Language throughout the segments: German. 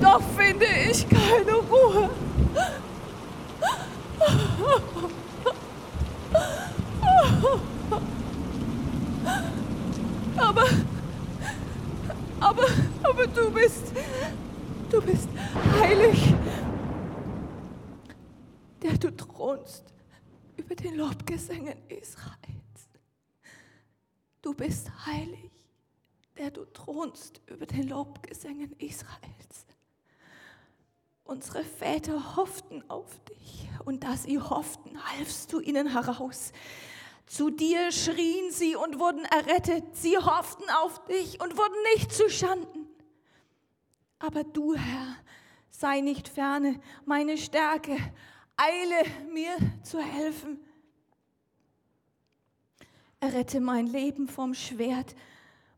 doch finde ich keine Ruhe. Aber, aber, aber du bist, du bist heilig, der du thronst über den Lobgesängen Israels. Du bist heilig, der du thronst über den Lobgesängen Israels. Unsere Väter hofften auf dich und da sie hofften, halfst du ihnen heraus. Zu dir schrien sie und wurden errettet. Sie hofften auf dich und wurden nicht zu Schanden. Aber du, Herr, sei nicht ferne, meine Stärke, eile mir zu helfen. Errette mein Leben vom Schwert,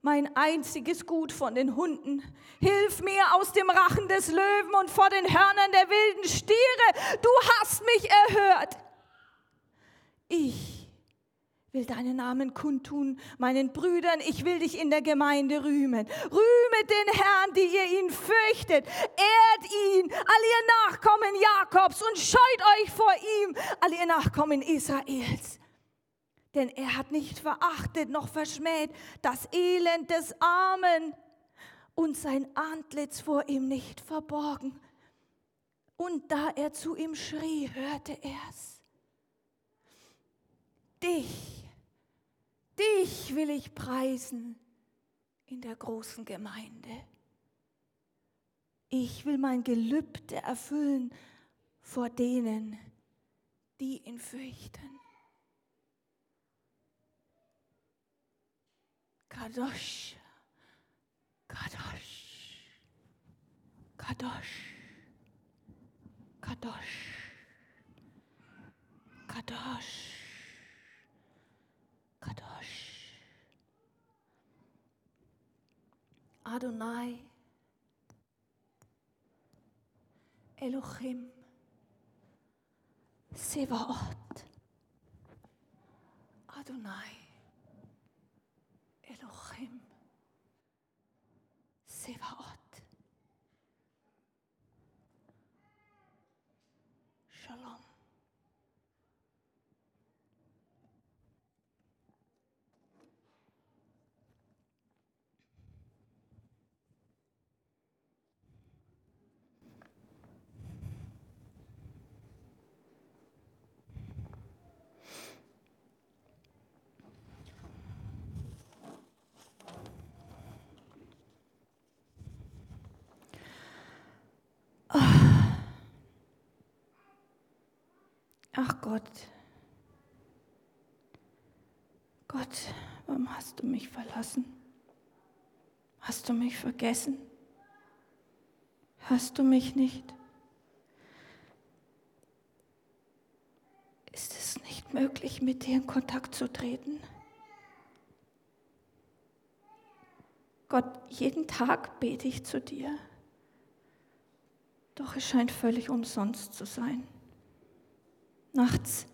mein einziges Gut von den Hunden. Hilf mir aus dem Rachen des Löwen und vor den Hörnern der wilden Stiere. Du hast mich erhört. Ich will deinen Namen kundtun, meinen Brüdern, ich will dich in der Gemeinde rühmen. Rühmet den Herrn, die ihr ihn fürchtet. Ehrt ihn, all ihr Nachkommen Jakobs und scheut euch vor ihm, all ihr Nachkommen Israels. Denn er hat nicht verachtet noch verschmäht das Elend des Armen und sein Antlitz vor ihm nicht verborgen. Und da er zu ihm schrie, hörte er's. Dich Dich will ich preisen in der großen Gemeinde. Ich will mein Gelübde erfüllen vor denen, die ihn fürchten. Kadosh, Kadosh, Kadosh, Kadosh, Kadosh. Kadosh. Adonai. Elohim. Sevaot. Adonai. אלוהים, צבאות. Ach Gott, Gott, warum hast du mich verlassen? Hast du mich vergessen? Hast du mich nicht? Ist es nicht möglich, mit dir in Kontakt zu treten? Gott, jeden Tag bete ich zu dir. Doch es scheint völlig umsonst zu sein. Nachts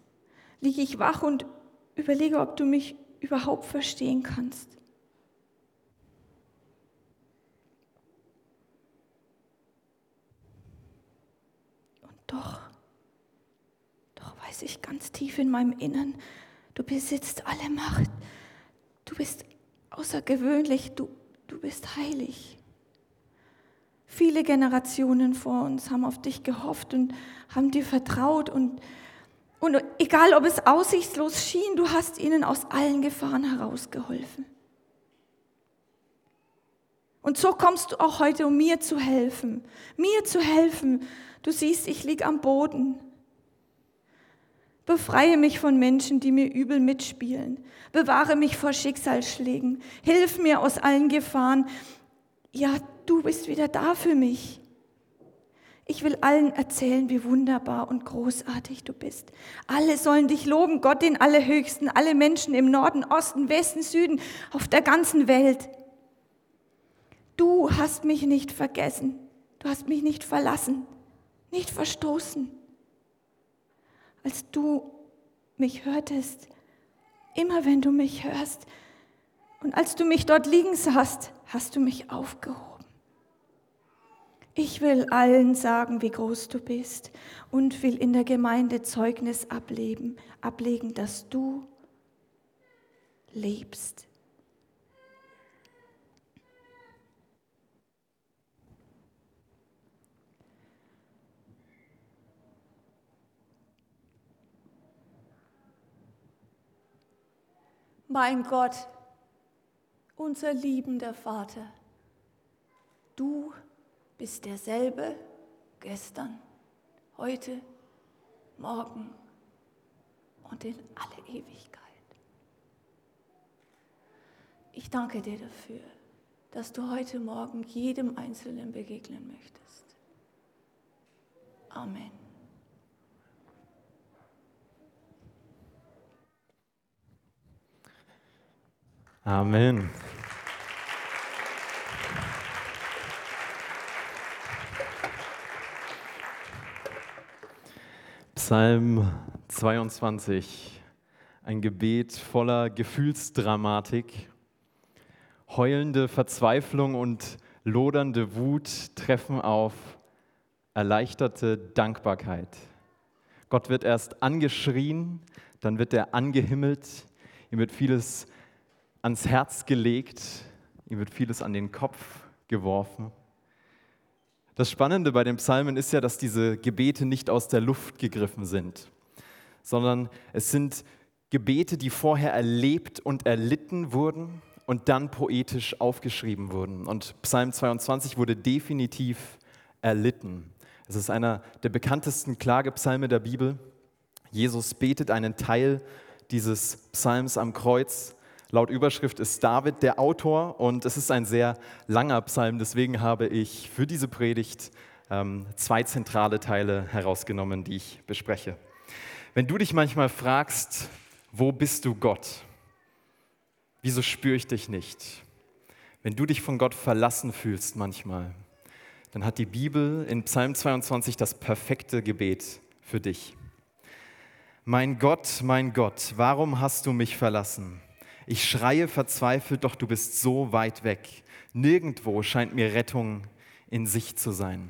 liege ich wach und überlege, ob du mich überhaupt verstehen kannst. Und doch, doch weiß ich ganz tief in meinem Innern, du besitzt alle Macht. Du bist außergewöhnlich, du, du bist heilig. Viele Generationen vor uns haben auf dich gehofft und haben dir vertraut und und egal, ob es aussichtslos schien, du hast ihnen aus allen Gefahren herausgeholfen. Und so kommst du auch heute, um mir zu helfen. Mir zu helfen. Du siehst, ich liege am Boden. Befreie mich von Menschen, die mir übel mitspielen. Bewahre mich vor Schicksalsschlägen. Hilf mir aus allen Gefahren. Ja, du bist wieder da für mich. Ich will allen erzählen, wie wunderbar und großartig du bist. Alle sollen dich loben, Gott den Allerhöchsten, alle Menschen im Norden, Osten, Westen, Süden, auf der ganzen Welt. Du hast mich nicht vergessen. Du hast mich nicht verlassen, nicht verstoßen. Als du mich hörtest, immer wenn du mich hörst, und als du mich dort liegen sahst, hast du mich aufgehoben. Ich will allen sagen, wie groß du bist und will in der Gemeinde Zeugnis ablegen, ablegen dass du lebst. Mein Gott, unser liebender Vater, du bist derselbe gestern, heute, morgen und in alle Ewigkeit. Ich danke dir dafür, dass du heute Morgen jedem Einzelnen begegnen möchtest. Amen. Amen. Psalm 22, ein Gebet voller Gefühlsdramatik. Heulende Verzweiflung und lodernde Wut treffen auf erleichterte Dankbarkeit. Gott wird erst angeschrien, dann wird er angehimmelt, ihm wird vieles ans Herz gelegt, ihm wird vieles an den Kopf geworfen. Das Spannende bei den Psalmen ist ja, dass diese Gebete nicht aus der Luft gegriffen sind, sondern es sind Gebete, die vorher erlebt und erlitten wurden und dann poetisch aufgeschrieben wurden. Und Psalm 22 wurde definitiv erlitten. Es ist einer der bekanntesten Klagepsalme der Bibel. Jesus betet einen Teil dieses Psalms am Kreuz Laut Überschrift ist David der Autor und es ist ein sehr langer Psalm. Deswegen habe ich für diese Predigt ähm, zwei zentrale Teile herausgenommen, die ich bespreche. Wenn du dich manchmal fragst, wo bist du Gott? Wieso spüre ich dich nicht? Wenn du dich von Gott verlassen fühlst manchmal, dann hat die Bibel in Psalm 22 das perfekte Gebet für dich. Mein Gott, mein Gott, warum hast du mich verlassen? Ich schreie verzweifelt, doch du bist so weit weg. Nirgendwo scheint mir Rettung in Sicht zu sein.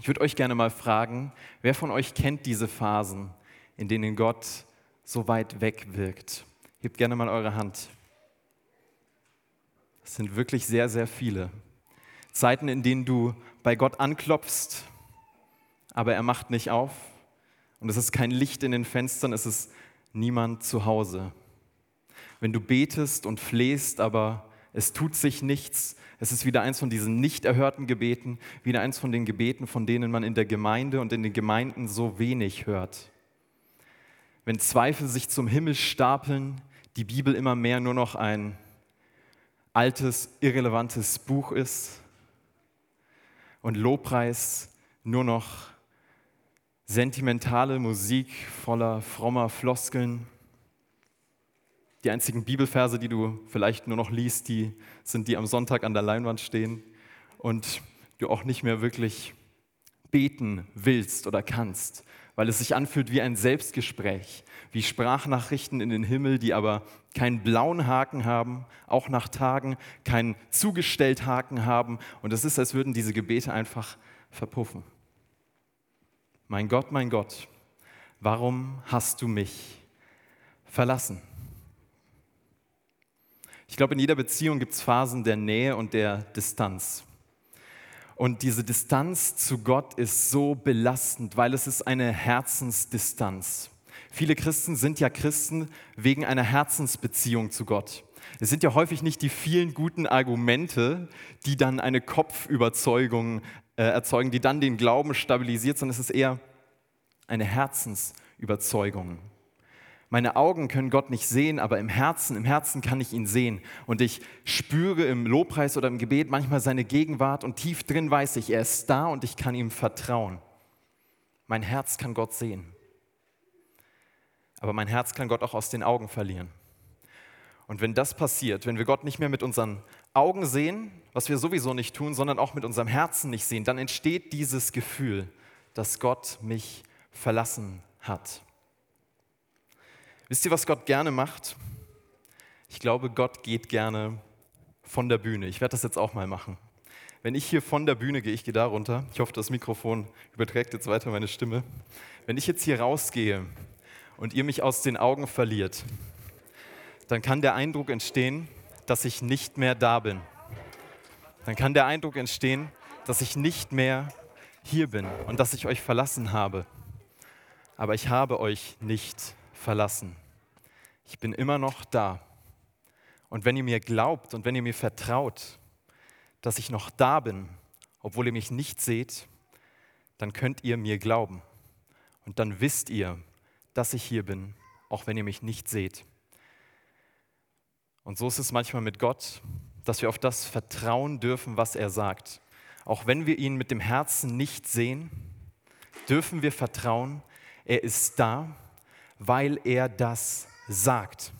Ich würde euch gerne mal fragen, wer von euch kennt diese Phasen, in denen Gott so weit weg wirkt? Hebt gerne mal eure Hand. Das sind wirklich sehr, sehr viele. Zeiten, in denen du bei Gott anklopfst, aber er macht nicht auf. Und es ist kein Licht in den Fenstern, es ist niemand zu Hause wenn du betest und flehst, aber es tut sich nichts. Es ist wieder eins von diesen nicht erhörten Gebeten, wieder eins von den Gebeten, von denen man in der Gemeinde und in den Gemeinden so wenig hört. Wenn Zweifel sich zum Himmel stapeln, die Bibel immer mehr nur noch ein altes, irrelevantes Buch ist und Lobpreis nur noch sentimentale Musik voller frommer Floskeln die einzigen Bibelverse, die du vielleicht nur noch liest, die sind die am Sonntag an der Leinwand stehen und du auch nicht mehr wirklich beten willst oder kannst, weil es sich anfühlt wie ein Selbstgespräch, wie Sprachnachrichten in den Himmel, die aber keinen blauen Haken haben, auch nach Tagen keinen zugestellt Haken haben und es ist, als würden diese Gebete einfach verpuffen. Mein Gott, mein Gott, warum hast du mich verlassen? Ich glaube, in jeder Beziehung gibt es Phasen der Nähe und der Distanz. Und diese Distanz zu Gott ist so belastend, weil es ist eine Herzensdistanz. Viele Christen sind ja Christen wegen einer Herzensbeziehung zu Gott. Es sind ja häufig nicht die vielen guten Argumente, die dann eine Kopfüberzeugung äh, erzeugen, die dann den Glauben stabilisiert, sondern es ist eher eine Herzensüberzeugung. Meine Augen können Gott nicht sehen, aber im Herzen, im Herzen kann ich ihn sehen. Und ich spüre im Lobpreis oder im Gebet manchmal seine Gegenwart und tief drin weiß ich, er ist da und ich kann ihm vertrauen. Mein Herz kann Gott sehen. Aber mein Herz kann Gott auch aus den Augen verlieren. Und wenn das passiert, wenn wir Gott nicht mehr mit unseren Augen sehen, was wir sowieso nicht tun, sondern auch mit unserem Herzen nicht sehen, dann entsteht dieses Gefühl, dass Gott mich verlassen hat. Wisst ihr, was Gott gerne macht? Ich glaube, Gott geht gerne von der Bühne. Ich werde das jetzt auch mal machen. Wenn ich hier von der Bühne gehe, ich gehe da runter. Ich hoffe, das Mikrofon überträgt jetzt weiter meine Stimme. Wenn ich jetzt hier rausgehe und ihr mich aus den Augen verliert, dann kann der Eindruck entstehen, dass ich nicht mehr da bin. Dann kann der Eindruck entstehen, dass ich nicht mehr hier bin und dass ich euch verlassen habe. Aber ich habe euch nicht verlassen. Ich bin immer noch da. Und wenn ihr mir glaubt und wenn ihr mir vertraut, dass ich noch da bin, obwohl ihr mich nicht seht, dann könnt ihr mir glauben. Und dann wisst ihr, dass ich hier bin, auch wenn ihr mich nicht seht. Und so ist es manchmal mit Gott, dass wir auf das vertrauen dürfen, was er sagt. Auch wenn wir ihn mit dem Herzen nicht sehen, dürfen wir vertrauen, er ist da, weil er das sagt.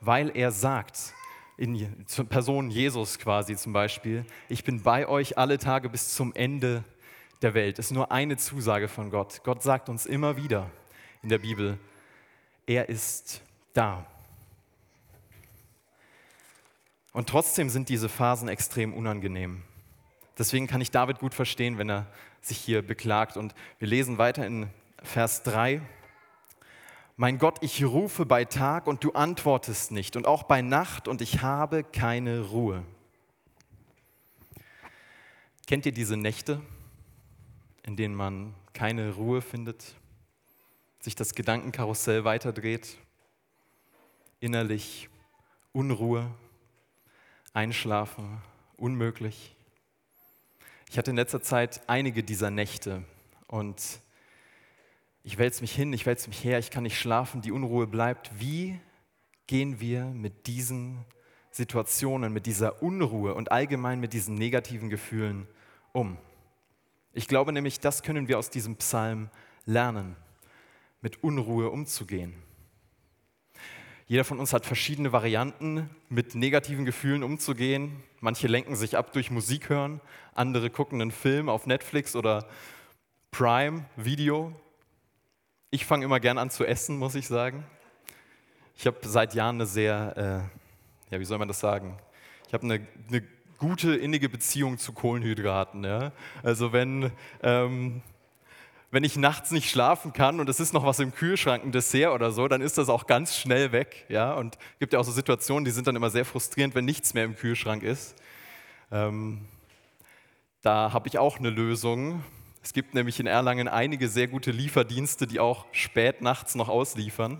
Weil er sagt, in Person Jesus quasi zum Beispiel, ich bin bei euch alle Tage bis zum Ende der Welt. Das ist nur eine Zusage von Gott. Gott sagt uns immer wieder in der Bibel, er ist da. Und trotzdem sind diese Phasen extrem unangenehm. Deswegen kann ich David gut verstehen, wenn er sich hier beklagt. Und wir lesen weiter in Vers 3. Mein Gott, ich rufe bei Tag und du antwortest nicht und auch bei Nacht und ich habe keine Ruhe. Kennt ihr diese Nächte, in denen man keine Ruhe findet, sich das Gedankenkarussell weiterdreht, innerlich Unruhe, Einschlafen, unmöglich. Ich hatte in letzter Zeit einige dieser Nächte und ich wälze mich hin, ich wälze mich her, ich kann nicht schlafen, die Unruhe bleibt. Wie gehen wir mit diesen Situationen, mit dieser Unruhe und allgemein mit diesen negativen Gefühlen um? Ich glaube nämlich, das können wir aus diesem Psalm lernen, mit Unruhe umzugehen. Jeder von uns hat verschiedene Varianten, mit negativen Gefühlen umzugehen. Manche lenken sich ab durch Musik hören, andere gucken einen Film auf Netflix oder Prime Video. Ich fange immer gern an zu essen, muss ich sagen. Ich habe seit Jahren eine sehr, äh, ja, wie soll man das sagen? Ich habe eine, eine, gute, innige Beziehung zu Kohlenhydraten. Ja? Also wenn ähm, wenn ich nachts nicht schlafen kann und es ist noch was im Kühlschrank, ein Dessert oder so, dann ist das auch ganz schnell weg. Ja? Und es gibt ja auch so Situationen, die sind dann immer sehr frustrierend, wenn nichts mehr im Kühlschrank ist. Ähm, da habe ich auch eine Lösung. Es gibt nämlich in Erlangen einige sehr gute Lieferdienste, die auch spät nachts noch ausliefern.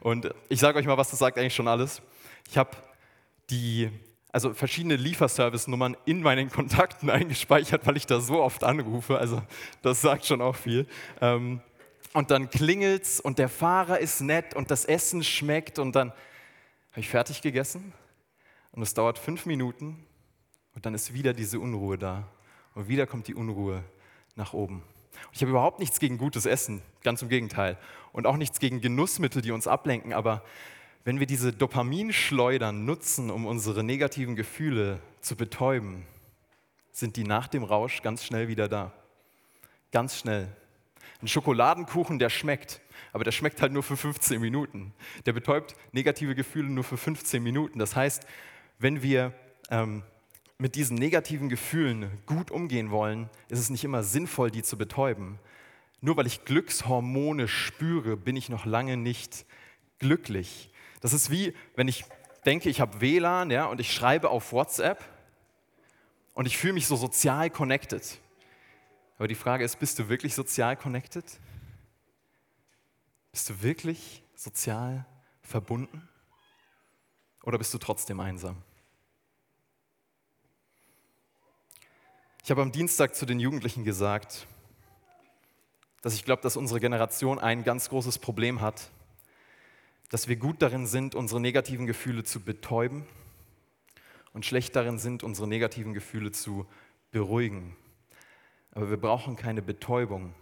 Und ich sage euch mal, was das sagt eigentlich schon alles. Ich habe die also verschiedene Lieferservice-Nummern in meinen Kontakten eingespeichert, weil ich da so oft anrufe. Also das sagt schon auch viel. Ähm, und dann klingelt's und der Fahrer ist nett und das Essen schmeckt und dann habe ich fertig gegessen und es dauert fünf Minuten und dann ist wieder diese Unruhe da und wieder kommt die Unruhe nach oben. Und ich habe überhaupt nichts gegen gutes Essen, ganz im Gegenteil. Und auch nichts gegen Genussmittel, die uns ablenken, aber wenn wir diese Dopaminschleudern nutzen, um unsere negativen Gefühle zu betäuben, sind die nach dem Rausch ganz schnell wieder da. Ganz schnell. Ein Schokoladenkuchen, der schmeckt, aber der schmeckt halt nur für 15 Minuten. Der betäubt negative Gefühle nur für 15 Minuten. Das heißt, wenn wir ähm, mit diesen negativen Gefühlen gut umgehen wollen, ist es nicht immer sinnvoll, die zu betäuben. Nur weil ich Glückshormone spüre, bin ich noch lange nicht glücklich. Das ist wie, wenn ich denke, ich habe WLAN ja, und ich schreibe auf WhatsApp und ich fühle mich so sozial connected. Aber die Frage ist, bist du wirklich sozial connected? Bist du wirklich sozial verbunden? Oder bist du trotzdem einsam? Ich habe am Dienstag zu den Jugendlichen gesagt, dass ich glaube, dass unsere Generation ein ganz großes Problem hat dass wir gut darin sind, unsere negativen Gefühle zu betäuben und schlecht darin sind, unsere negativen Gefühle zu beruhigen. Aber wir brauchen keine Betäubung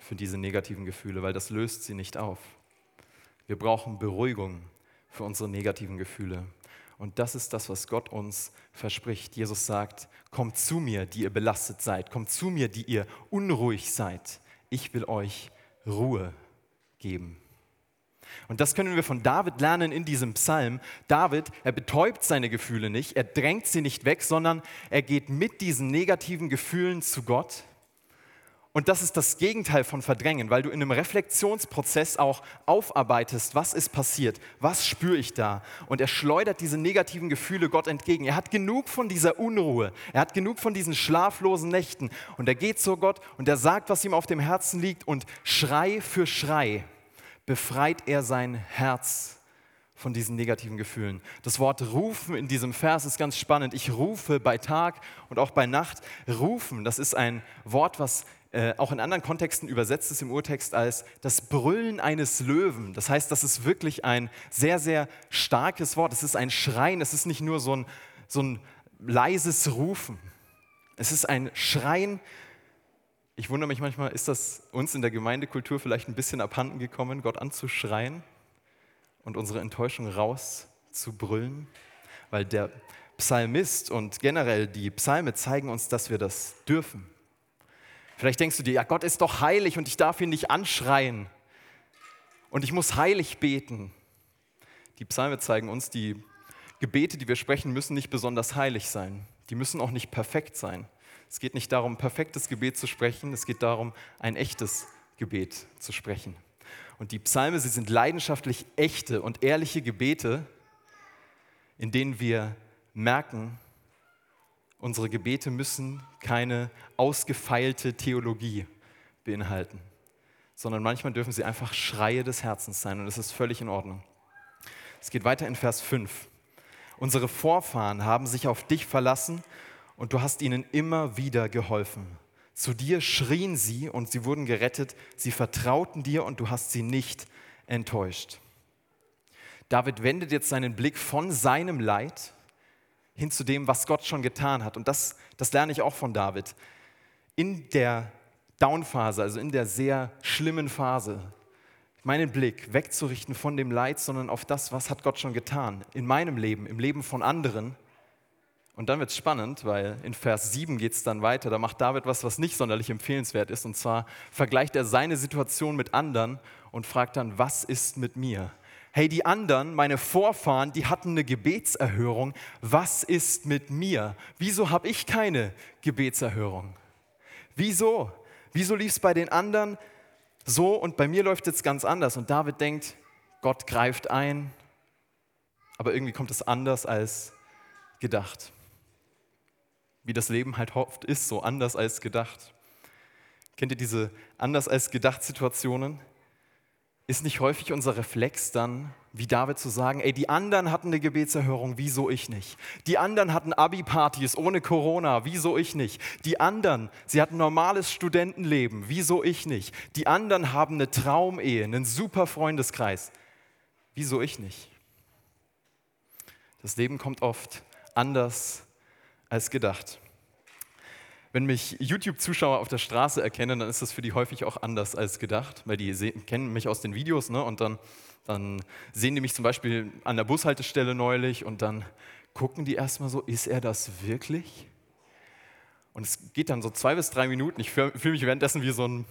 für diese negativen Gefühle, weil das löst sie nicht auf. Wir brauchen Beruhigung für unsere negativen Gefühle. Und das ist das, was Gott uns verspricht. Jesus sagt, kommt zu mir, die ihr belastet seid, kommt zu mir, die ihr unruhig seid. Ich will euch Ruhe geben. Und das können wir von David lernen in diesem Psalm. David, er betäubt seine Gefühle nicht, er drängt sie nicht weg, sondern er geht mit diesen negativen Gefühlen zu Gott und das ist das Gegenteil von Verdrängen, weil du in einem Reflexionsprozess auch aufarbeitest, was ist passiert, was spüre ich da. Und er schleudert diese negativen Gefühle Gott entgegen. Er hat genug von dieser Unruhe, er hat genug von diesen schlaflosen Nächten. Und er geht zu Gott und er sagt, was ihm auf dem Herzen liegt. Und Schrei für Schrei befreit er sein Herz von diesen negativen Gefühlen. Das Wort rufen in diesem Vers ist ganz spannend. Ich rufe bei Tag und auch bei Nacht. Rufen, das ist ein Wort, was äh, auch in anderen Kontexten übersetzt es im Urtext als das Brüllen eines Löwen. Das heißt, das ist wirklich ein sehr, sehr starkes Wort. Es ist ein Schreien, es ist nicht nur so ein, so ein leises Rufen. Es ist ein Schreien. Ich wundere mich manchmal, ist das uns in der Gemeindekultur vielleicht ein bisschen abhanden gekommen, Gott anzuschreien und unsere Enttäuschung rauszubrüllen? Weil der Psalmist und generell die Psalme zeigen uns, dass wir das dürfen. Vielleicht denkst du dir, ja, Gott ist doch heilig und ich darf ihn nicht anschreien. Und ich muss heilig beten. Die Psalme zeigen uns, die Gebete, die wir sprechen, müssen nicht besonders heilig sein. Die müssen auch nicht perfekt sein. Es geht nicht darum, perfektes Gebet zu sprechen, es geht darum, ein echtes Gebet zu sprechen. Und die Psalme, sie sind leidenschaftlich echte und ehrliche Gebete, in denen wir merken, Unsere Gebete müssen keine ausgefeilte Theologie beinhalten, sondern manchmal dürfen sie einfach Schreie des Herzens sein und das ist völlig in Ordnung. Es geht weiter in Vers 5. Unsere Vorfahren haben sich auf dich verlassen und du hast ihnen immer wieder geholfen. Zu dir schrien sie und sie wurden gerettet. Sie vertrauten dir und du hast sie nicht enttäuscht. David wendet jetzt seinen Blick von seinem Leid hin zu dem, was Gott schon getan hat. Und das, das lerne ich auch von David. In der Downphase, also in der sehr schlimmen Phase, meinen Blick wegzurichten von dem Leid, sondern auf das, was hat Gott schon getan. In meinem Leben, im Leben von anderen. Und dann wird es spannend, weil in Vers 7 geht es dann weiter. Da macht David was, was nicht sonderlich empfehlenswert ist. Und zwar vergleicht er seine Situation mit anderen und fragt dann, was ist mit mir? hey, die anderen, meine Vorfahren, die hatten eine Gebetserhörung. Was ist mit mir? Wieso habe ich keine Gebetserhörung? Wieso? Wieso lief es bei den anderen so und bei mir läuft es ganz anders? Und David denkt, Gott greift ein, aber irgendwie kommt es anders als gedacht. Wie das Leben halt oft ist, so anders als gedacht. Kennt ihr diese anders als gedacht Situationen? ist nicht häufig unser Reflex dann, wie David zu sagen, ey, die anderen hatten eine Gebetserhörung, wieso ich nicht? Die anderen hatten Abi-Partys ohne Corona, wieso ich nicht? Die anderen, sie hatten normales Studentenleben, wieso ich nicht? Die anderen haben eine Traumehe, einen super Freundeskreis, wieso ich nicht? Das Leben kommt oft anders als gedacht. Wenn mich YouTube-Zuschauer auf der Straße erkennen, dann ist das für die häufig auch anders als gedacht, weil die kennen mich aus den Videos ne? und dann, dann sehen die mich zum Beispiel an der Bushaltestelle neulich und dann gucken die erstmal so, ist er das wirklich? Und es geht dann so zwei bis drei Minuten. Ich fühle mich währenddessen wie so ein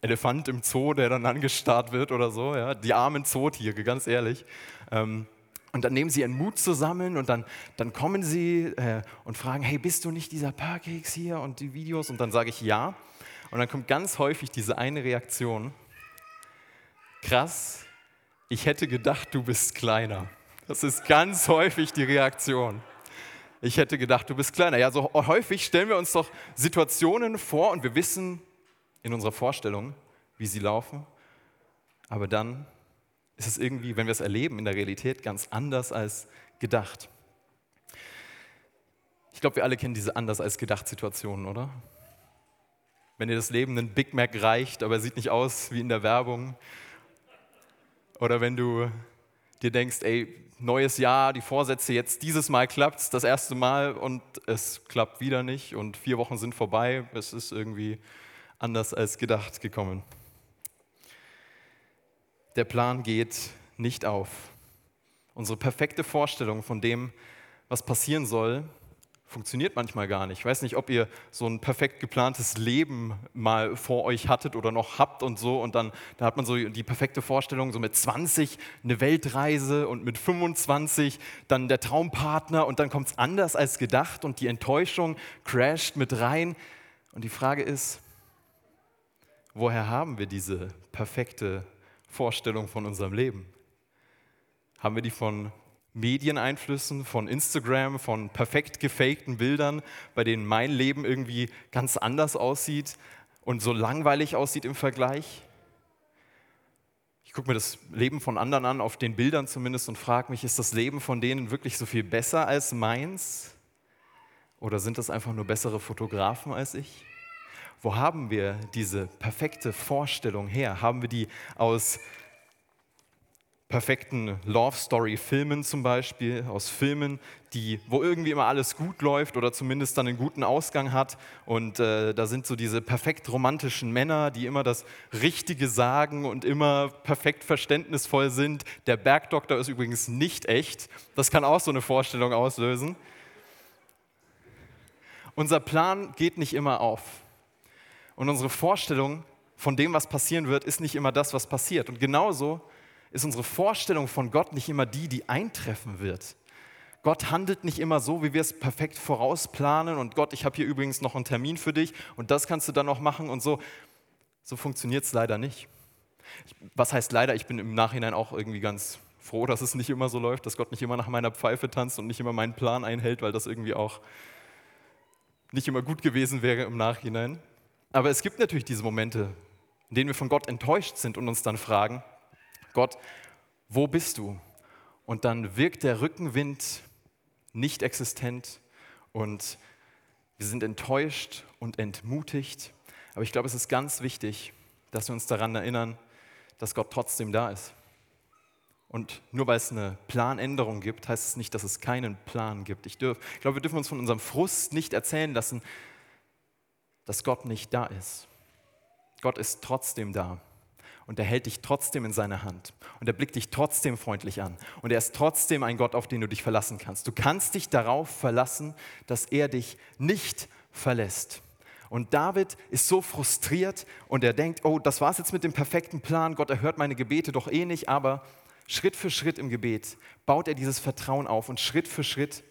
Elefant im Zoo, der dann angestarrt wird oder so. Ja? Die armen Zootiere, ganz ehrlich. Ähm, und dann nehmen sie ihren Mut zusammen und dann, dann kommen sie äh, und fragen, hey, bist du nicht dieser Parkeks hier und die Videos? Und dann sage ich ja. Und dann kommt ganz häufig diese eine Reaktion, krass, ich hätte gedacht, du bist kleiner. Das ist ganz häufig die Reaktion. Ich hätte gedacht, du bist kleiner. Ja, so häufig stellen wir uns doch Situationen vor und wir wissen in unserer Vorstellung, wie sie laufen. Aber dann ist es irgendwie, wenn wir es erleben in der Realität, ganz anders als gedacht. Ich glaube, wir alle kennen diese anders als gedacht Situationen, oder? Wenn dir das Leben einen Big Mac reicht, aber er sieht nicht aus wie in der Werbung. Oder wenn du dir denkst, ey, neues Jahr, die Vorsätze, jetzt dieses Mal klappt es das erste Mal und es klappt wieder nicht und vier Wochen sind vorbei, es ist irgendwie anders als gedacht gekommen der Plan geht nicht auf. Unsere perfekte Vorstellung von dem, was passieren soll, funktioniert manchmal gar nicht. Ich weiß nicht, ob ihr so ein perfekt geplantes Leben mal vor euch hattet oder noch habt und so. Und dann da hat man so die perfekte Vorstellung, so mit 20 eine Weltreise und mit 25 dann der Traumpartner und dann kommt es anders als gedacht und die Enttäuschung crasht mit rein. Und die Frage ist, woher haben wir diese perfekte Vorstellung von unserem Leben? Haben wir die von Medieneinflüssen, von Instagram, von perfekt gefakten Bildern, bei denen mein Leben irgendwie ganz anders aussieht und so langweilig aussieht im Vergleich. Ich gucke mir das Leben von anderen an, auf den Bildern zumindest, und frage mich, ist das Leben von denen wirklich so viel besser als meins? Oder sind das einfach nur bessere Fotografen als ich? Wo haben wir diese perfekte Vorstellung her? Haben wir die aus perfekten Love Story Filmen zum Beispiel, aus Filmen, die, wo irgendwie immer alles gut läuft oder zumindest dann einen guten Ausgang hat. Und äh, da sind so diese perfekt romantischen Männer, die immer das Richtige sagen und immer perfekt verständnisvoll sind. Der Bergdoktor ist übrigens nicht echt. Das kann auch so eine Vorstellung auslösen. Unser Plan geht nicht immer auf. Und unsere Vorstellung von dem, was passieren wird, ist nicht immer das, was passiert. Und genauso ist unsere Vorstellung von Gott nicht immer die, die eintreffen wird. Gott handelt nicht immer so, wie wir es perfekt vorausplanen und Gott, ich habe hier übrigens noch einen Termin für dich und das kannst du dann noch machen und so. So funktioniert es leider nicht. Was heißt leider? Ich bin im Nachhinein auch irgendwie ganz froh, dass es nicht immer so läuft, dass Gott nicht immer nach meiner Pfeife tanzt und nicht immer meinen Plan einhält, weil das irgendwie auch nicht immer gut gewesen wäre im Nachhinein. Aber es gibt natürlich diese Momente, in denen wir von Gott enttäuscht sind und uns dann fragen, Gott, wo bist du? Und dann wirkt der Rückenwind nicht existent und wir sind enttäuscht und entmutigt. Aber ich glaube, es ist ganz wichtig, dass wir uns daran erinnern, dass Gott trotzdem da ist. Und nur weil es eine Planänderung gibt, heißt es nicht, dass es keinen Plan gibt. Ich, dürf, ich glaube, wir dürfen uns von unserem Frust nicht erzählen lassen, dass Gott nicht da ist. Gott ist trotzdem da und er hält dich trotzdem in seine Hand und er blickt dich trotzdem freundlich an und er ist trotzdem ein Gott, auf den du dich verlassen kannst. Du kannst dich darauf verlassen, dass er dich nicht verlässt. Und David ist so frustriert und er denkt, oh, das war es jetzt mit dem perfekten Plan, Gott erhört meine Gebete doch eh nicht, aber Schritt für Schritt im Gebet baut er dieses Vertrauen auf und Schritt für Schritt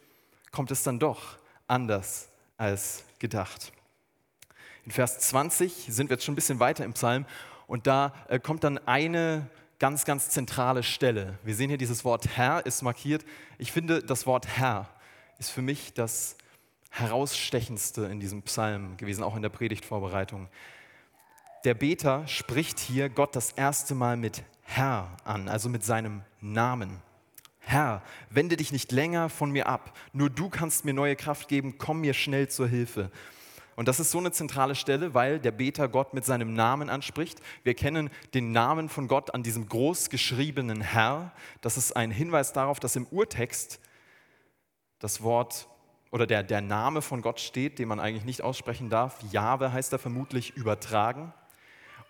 kommt es dann doch anders als gedacht. In Vers 20 sind wir jetzt schon ein bisschen weiter im Psalm und da äh, kommt dann eine ganz, ganz zentrale Stelle. Wir sehen hier dieses Wort Herr ist markiert. Ich finde, das Wort Herr ist für mich das herausstechendste in diesem Psalm gewesen, auch in der Predigtvorbereitung. Der Beter spricht hier Gott das erste Mal mit Herr an, also mit seinem Namen. Herr, wende dich nicht länger von mir ab, nur du kannst mir neue Kraft geben, komm mir schnell zur Hilfe. Und das ist so eine zentrale Stelle, weil der Beter Gott mit seinem Namen anspricht. Wir kennen den Namen von Gott an diesem groß geschriebenen Herr. Das ist ein Hinweis darauf, dass im Urtext das Wort oder der, der Name von Gott steht, den man eigentlich nicht aussprechen darf. Jahwe heißt er vermutlich übertragen.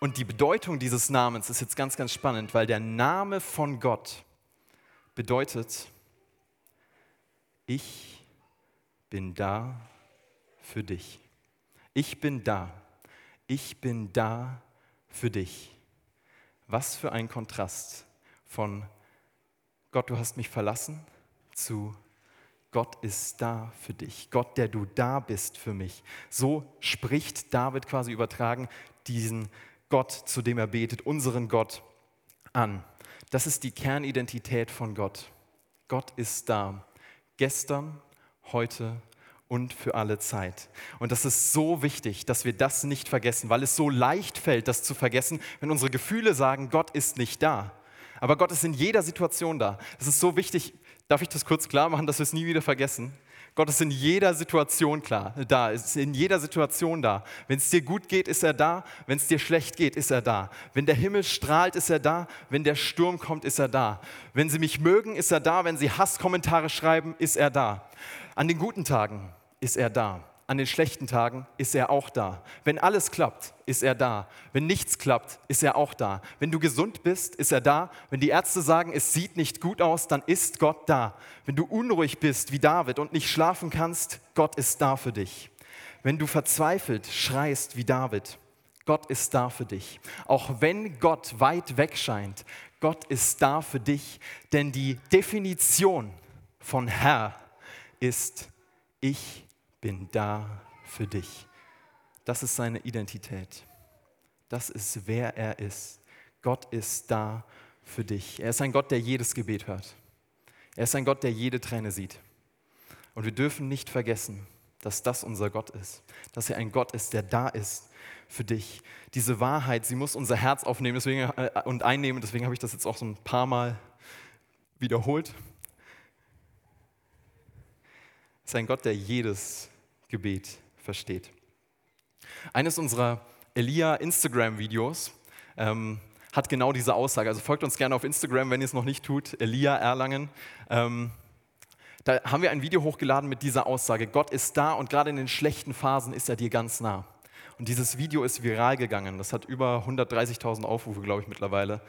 Und die Bedeutung dieses Namens ist jetzt ganz, ganz spannend, weil der Name von Gott bedeutet, ich bin da für dich. Ich bin da. Ich bin da für dich. Was für ein Kontrast von Gott, du hast mich verlassen zu Gott ist da für dich. Gott, der du da bist für mich. So spricht David quasi übertragen diesen Gott, zu dem er betet, unseren Gott an. Das ist die Kernidentität von Gott. Gott ist da. Gestern, heute und für alle Zeit. Und das ist so wichtig, dass wir das nicht vergessen, weil es so leicht fällt, das zu vergessen, wenn unsere Gefühle sagen, Gott ist nicht da. Aber Gott ist in jeder Situation da. Es ist so wichtig, darf ich das kurz klar machen, dass wir es nie wieder vergessen? Gott ist in jeder Situation klar, da, ist in jeder Situation da. Wenn es dir gut geht, ist er da. Wenn es dir schlecht geht, ist er da. Wenn der Himmel strahlt, ist er da. Wenn der Sturm kommt, ist er da. Wenn sie mich mögen, ist er da. Wenn sie Hasskommentare schreiben, ist er da. An den guten Tagen ist er da. an den schlechten Tagen ist er auch da. Wenn alles klappt, ist er da. Wenn nichts klappt, ist er auch da. Wenn du gesund bist, ist er da. Wenn die Ärzte sagen, es sieht nicht gut aus, dann ist Gott da. Wenn du unruhig bist wie David und nicht schlafen kannst, Gott ist da für dich. Wenn du verzweifelt schreist wie David, Gott ist da für dich. Auch wenn Gott weit weg scheint, Gott ist da für dich. Denn die Definition von Herr ist, ich bin da für dich. Das ist seine Identität. Das ist, wer er ist. Gott ist da für dich. Er ist ein Gott, der jedes Gebet hört. Er ist ein Gott, der jede Träne sieht. Und wir dürfen nicht vergessen, dass das unser Gott ist. Dass er ein Gott ist, der da ist für dich. Diese Wahrheit, sie muss unser Herz aufnehmen deswegen, äh, und einnehmen. Deswegen habe ich das jetzt auch so ein paar Mal wiederholt. Es ist ein Gott, der jedes Gebet versteht. Eines unserer Elia-Instagram-Videos ähm, hat genau diese Aussage. Also folgt uns gerne auf Instagram, wenn ihr es noch nicht tut, Elia Erlangen. Ähm, da haben wir ein Video hochgeladen mit dieser Aussage. Gott ist da und gerade in den schlechten Phasen ist er dir ganz nah. Und dieses Video ist viral gegangen. Das hat über 130.000 Aufrufe, glaube ich, mittlerweile.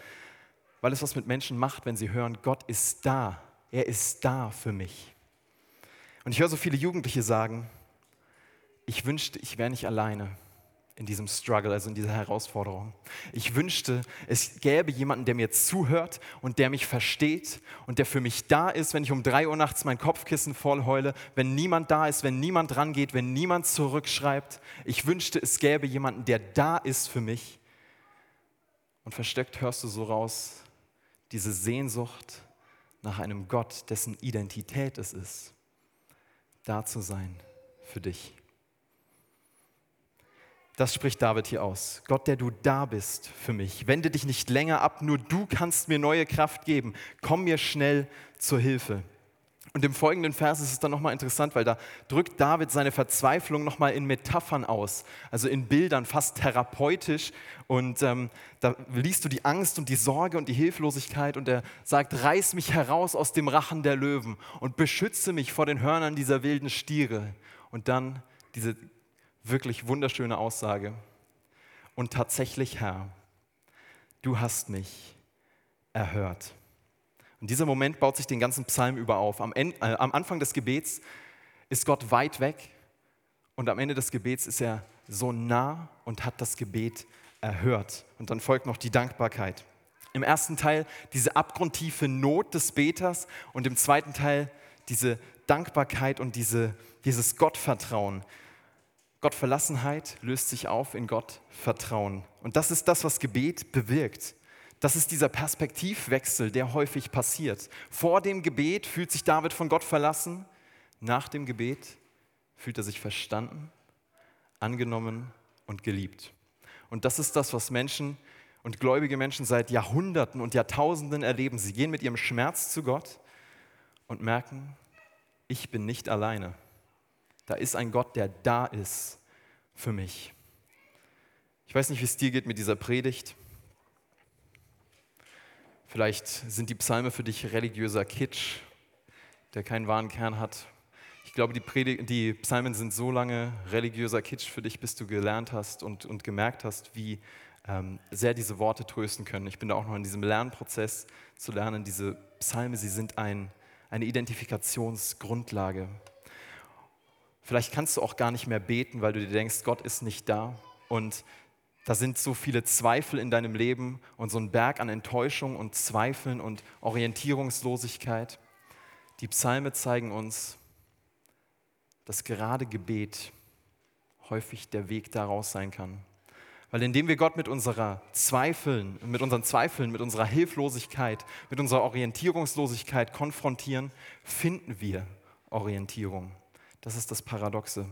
Weil es was mit Menschen macht, wenn sie hören, Gott ist da. Er ist da für mich. Und ich höre so viele Jugendliche sagen, ich wünschte, ich wäre nicht alleine in diesem Struggle, also in dieser Herausforderung. Ich wünschte, es gäbe jemanden, der mir zuhört und der mich versteht und der für mich da ist, wenn ich um drei Uhr nachts mein Kopfkissen voll heule, wenn niemand da ist, wenn niemand rangeht, wenn niemand zurückschreibt. Ich wünschte, es gäbe jemanden, der da ist für mich. Und versteckt hörst du so raus, diese Sehnsucht nach einem Gott, dessen Identität es ist, da zu sein für dich. Das spricht David hier aus. Gott, der du da bist für mich. Wende dich nicht länger ab, nur du kannst mir neue Kraft geben. Komm mir schnell zur Hilfe. Und im folgenden Vers ist es dann nochmal interessant, weil da drückt David seine Verzweiflung nochmal in Metaphern aus, also in Bildern, fast therapeutisch. Und ähm, da liest du die Angst und die Sorge und die Hilflosigkeit und er sagt, reiß mich heraus aus dem Rachen der Löwen und beschütze mich vor den Hörnern dieser wilden Stiere. Und dann diese wirklich wunderschöne Aussage. Und tatsächlich, Herr, du hast mich erhört. Und dieser Moment baut sich den ganzen Psalm über auf. Am, Ende, äh, am Anfang des Gebets ist Gott weit weg und am Ende des Gebets ist er so nah und hat das Gebet erhört. Und dann folgt noch die Dankbarkeit. Im ersten Teil diese abgrundtiefe Not des Beters und im zweiten Teil diese Dankbarkeit und diese, dieses Gottvertrauen, Gottverlassenheit löst sich auf in Gott Vertrauen. Und das ist das, was Gebet bewirkt. Das ist dieser Perspektivwechsel, der häufig passiert. Vor dem Gebet fühlt sich David von Gott verlassen. Nach dem Gebet fühlt er sich verstanden, angenommen und geliebt. Und das ist das, was Menschen und gläubige Menschen seit Jahrhunderten und Jahrtausenden erleben. Sie gehen mit ihrem Schmerz zu Gott und merken, ich bin nicht alleine. Da ist ein Gott, der da ist für mich. Ich weiß nicht, wie es dir geht mit dieser Predigt. Vielleicht sind die Psalme für dich religiöser Kitsch, der keinen wahren Kern hat. Ich glaube, die, Predigt, die Psalmen sind so lange religiöser Kitsch für dich, bis du gelernt hast und, und gemerkt hast, wie ähm, sehr diese Worte trösten können. Ich bin da auch noch in diesem Lernprozess zu lernen. Diese Psalme, sie sind ein, eine Identifikationsgrundlage Vielleicht kannst du auch gar nicht mehr beten, weil du dir denkst, Gott ist nicht da. Und da sind so viele Zweifel in deinem Leben und so ein Berg an Enttäuschung und Zweifeln und Orientierungslosigkeit. Die Psalme zeigen uns, dass gerade Gebet häufig der Weg daraus sein kann. Weil indem wir Gott mit unserer Zweifeln, mit unseren Zweifeln, mit unserer Hilflosigkeit, mit unserer Orientierungslosigkeit konfrontieren, finden wir Orientierung. Das ist das Paradoxe.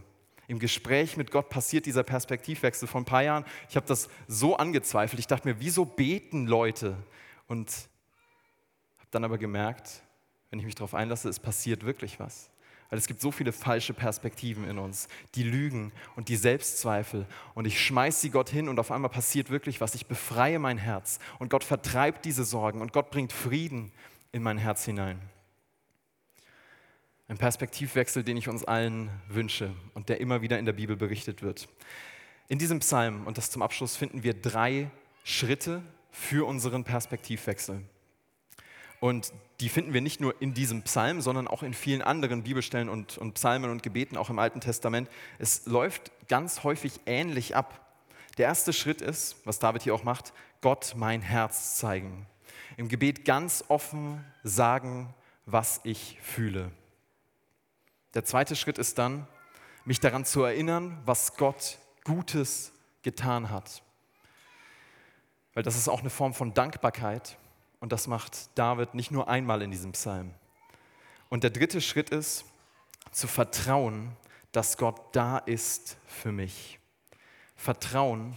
Im Gespräch mit Gott passiert dieser Perspektivwechsel. Vor ein paar Jahren, ich habe das so angezweifelt. Ich dachte mir, wieso beten Leute? Und habe dann aber gemerkt, wenn ich mich darauf einlasse, es passiert wirklich was. Weil es gibt so viele falsche Perspektiven in uns, die Lügen und die Selbstzweifel. Und ich schmeiße sie Gott hin und auf einmal passiert wirklich was. Ich befreie mein Herz und Gott vertreibt diese Sorgen und Gott bringt Frieden in mein Herz hinein. Ein Perspektivwechsel, den ich uns allen wünsche und der immer wieder in der Bibel berichtet wird. In diesem Psalm, und das zum Abschluss, finden wir drei Schritte für unseren Perspektivwechsel. Und die finden wir nicht nur in diesem Psalm, sondern auch in vielen anderen Bibelstellen und, und Psalmen und Gebeten, auch im Alten Testament. Es läuft ganz häufig ähnlich ab. Der erste Schritt ist, was David hier auch macht, Gott mein Herz zeigen. Im Gebet ganz offen sagen, was ich fühle. Der zweite Schritt ist dann, mich daran zu erinnern, was Gott Gutes getan hat. Weil das ist auch eine Form von Dankbarkeit und das macht David nicht nur einmal in diesem Psalm. Und der dritte Schritt ist, zu vertrauen, dass Gott da ist für mich. Vertrauen,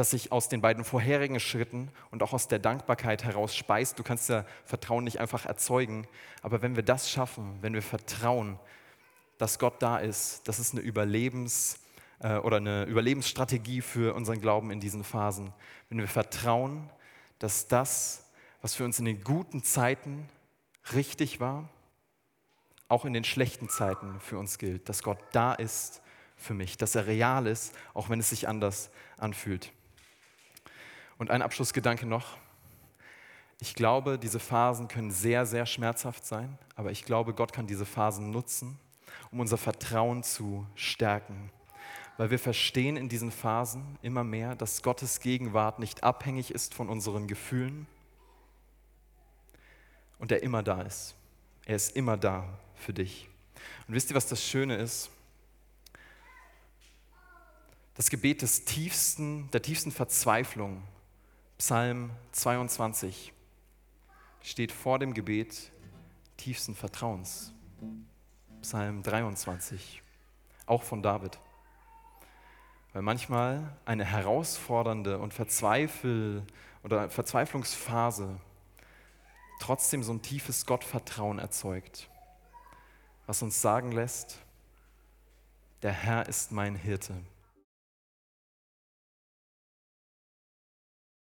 dass sich aus den beiden vorherigen Schritten und auch aus der Dankbarkeit heraus speist. Du kannst ja Vertrauen nicht einfach erzeugen, aber wenn wir das schaffen, wenn wir vertrauen, dass Gott da ist, das ist eine Überlebens- äh, oder eine Überlebensstrategie für unseren Glauben in diesen Phasen. Wenn wir vertrauen, dass das was für uns in den guten Zeiten richtig war, auch in den schlechten Zeiten für uns gilt, dass Gott da ist für mich, dass er real ist, auch wenn es sich anders anfühlt. Und ein Abschlussgedanke noch. Ich glaube, diese Phasen können sehr, sehr schmerzhaft sein, aber ich glaube, Gott kann diese Phasen nutzen, um unser Vertrauen zu stärken. Weil wir verstehen in diesen Phasen immer mehr, dass Gottes Gegenwart nicht abhängig ist von unseren Gefühlen, und der immer da ist. Er ist immer da für dich. Und wisst ihr, was das Schöne ist? Das Gebet des tiefsten, der tiefsten Verzweiflung, Psalm 22, steht vor dem Gebet tiefsten Vertrauens. Psalm 23, auch von David. Weil manchmal eine herausfordernde und Verzweifel oder Verzweiflungsphase trotzdem so ein tiefes Gottvertrauen erzeugt, was uns sagen lässt, der Herr ist mein Hirte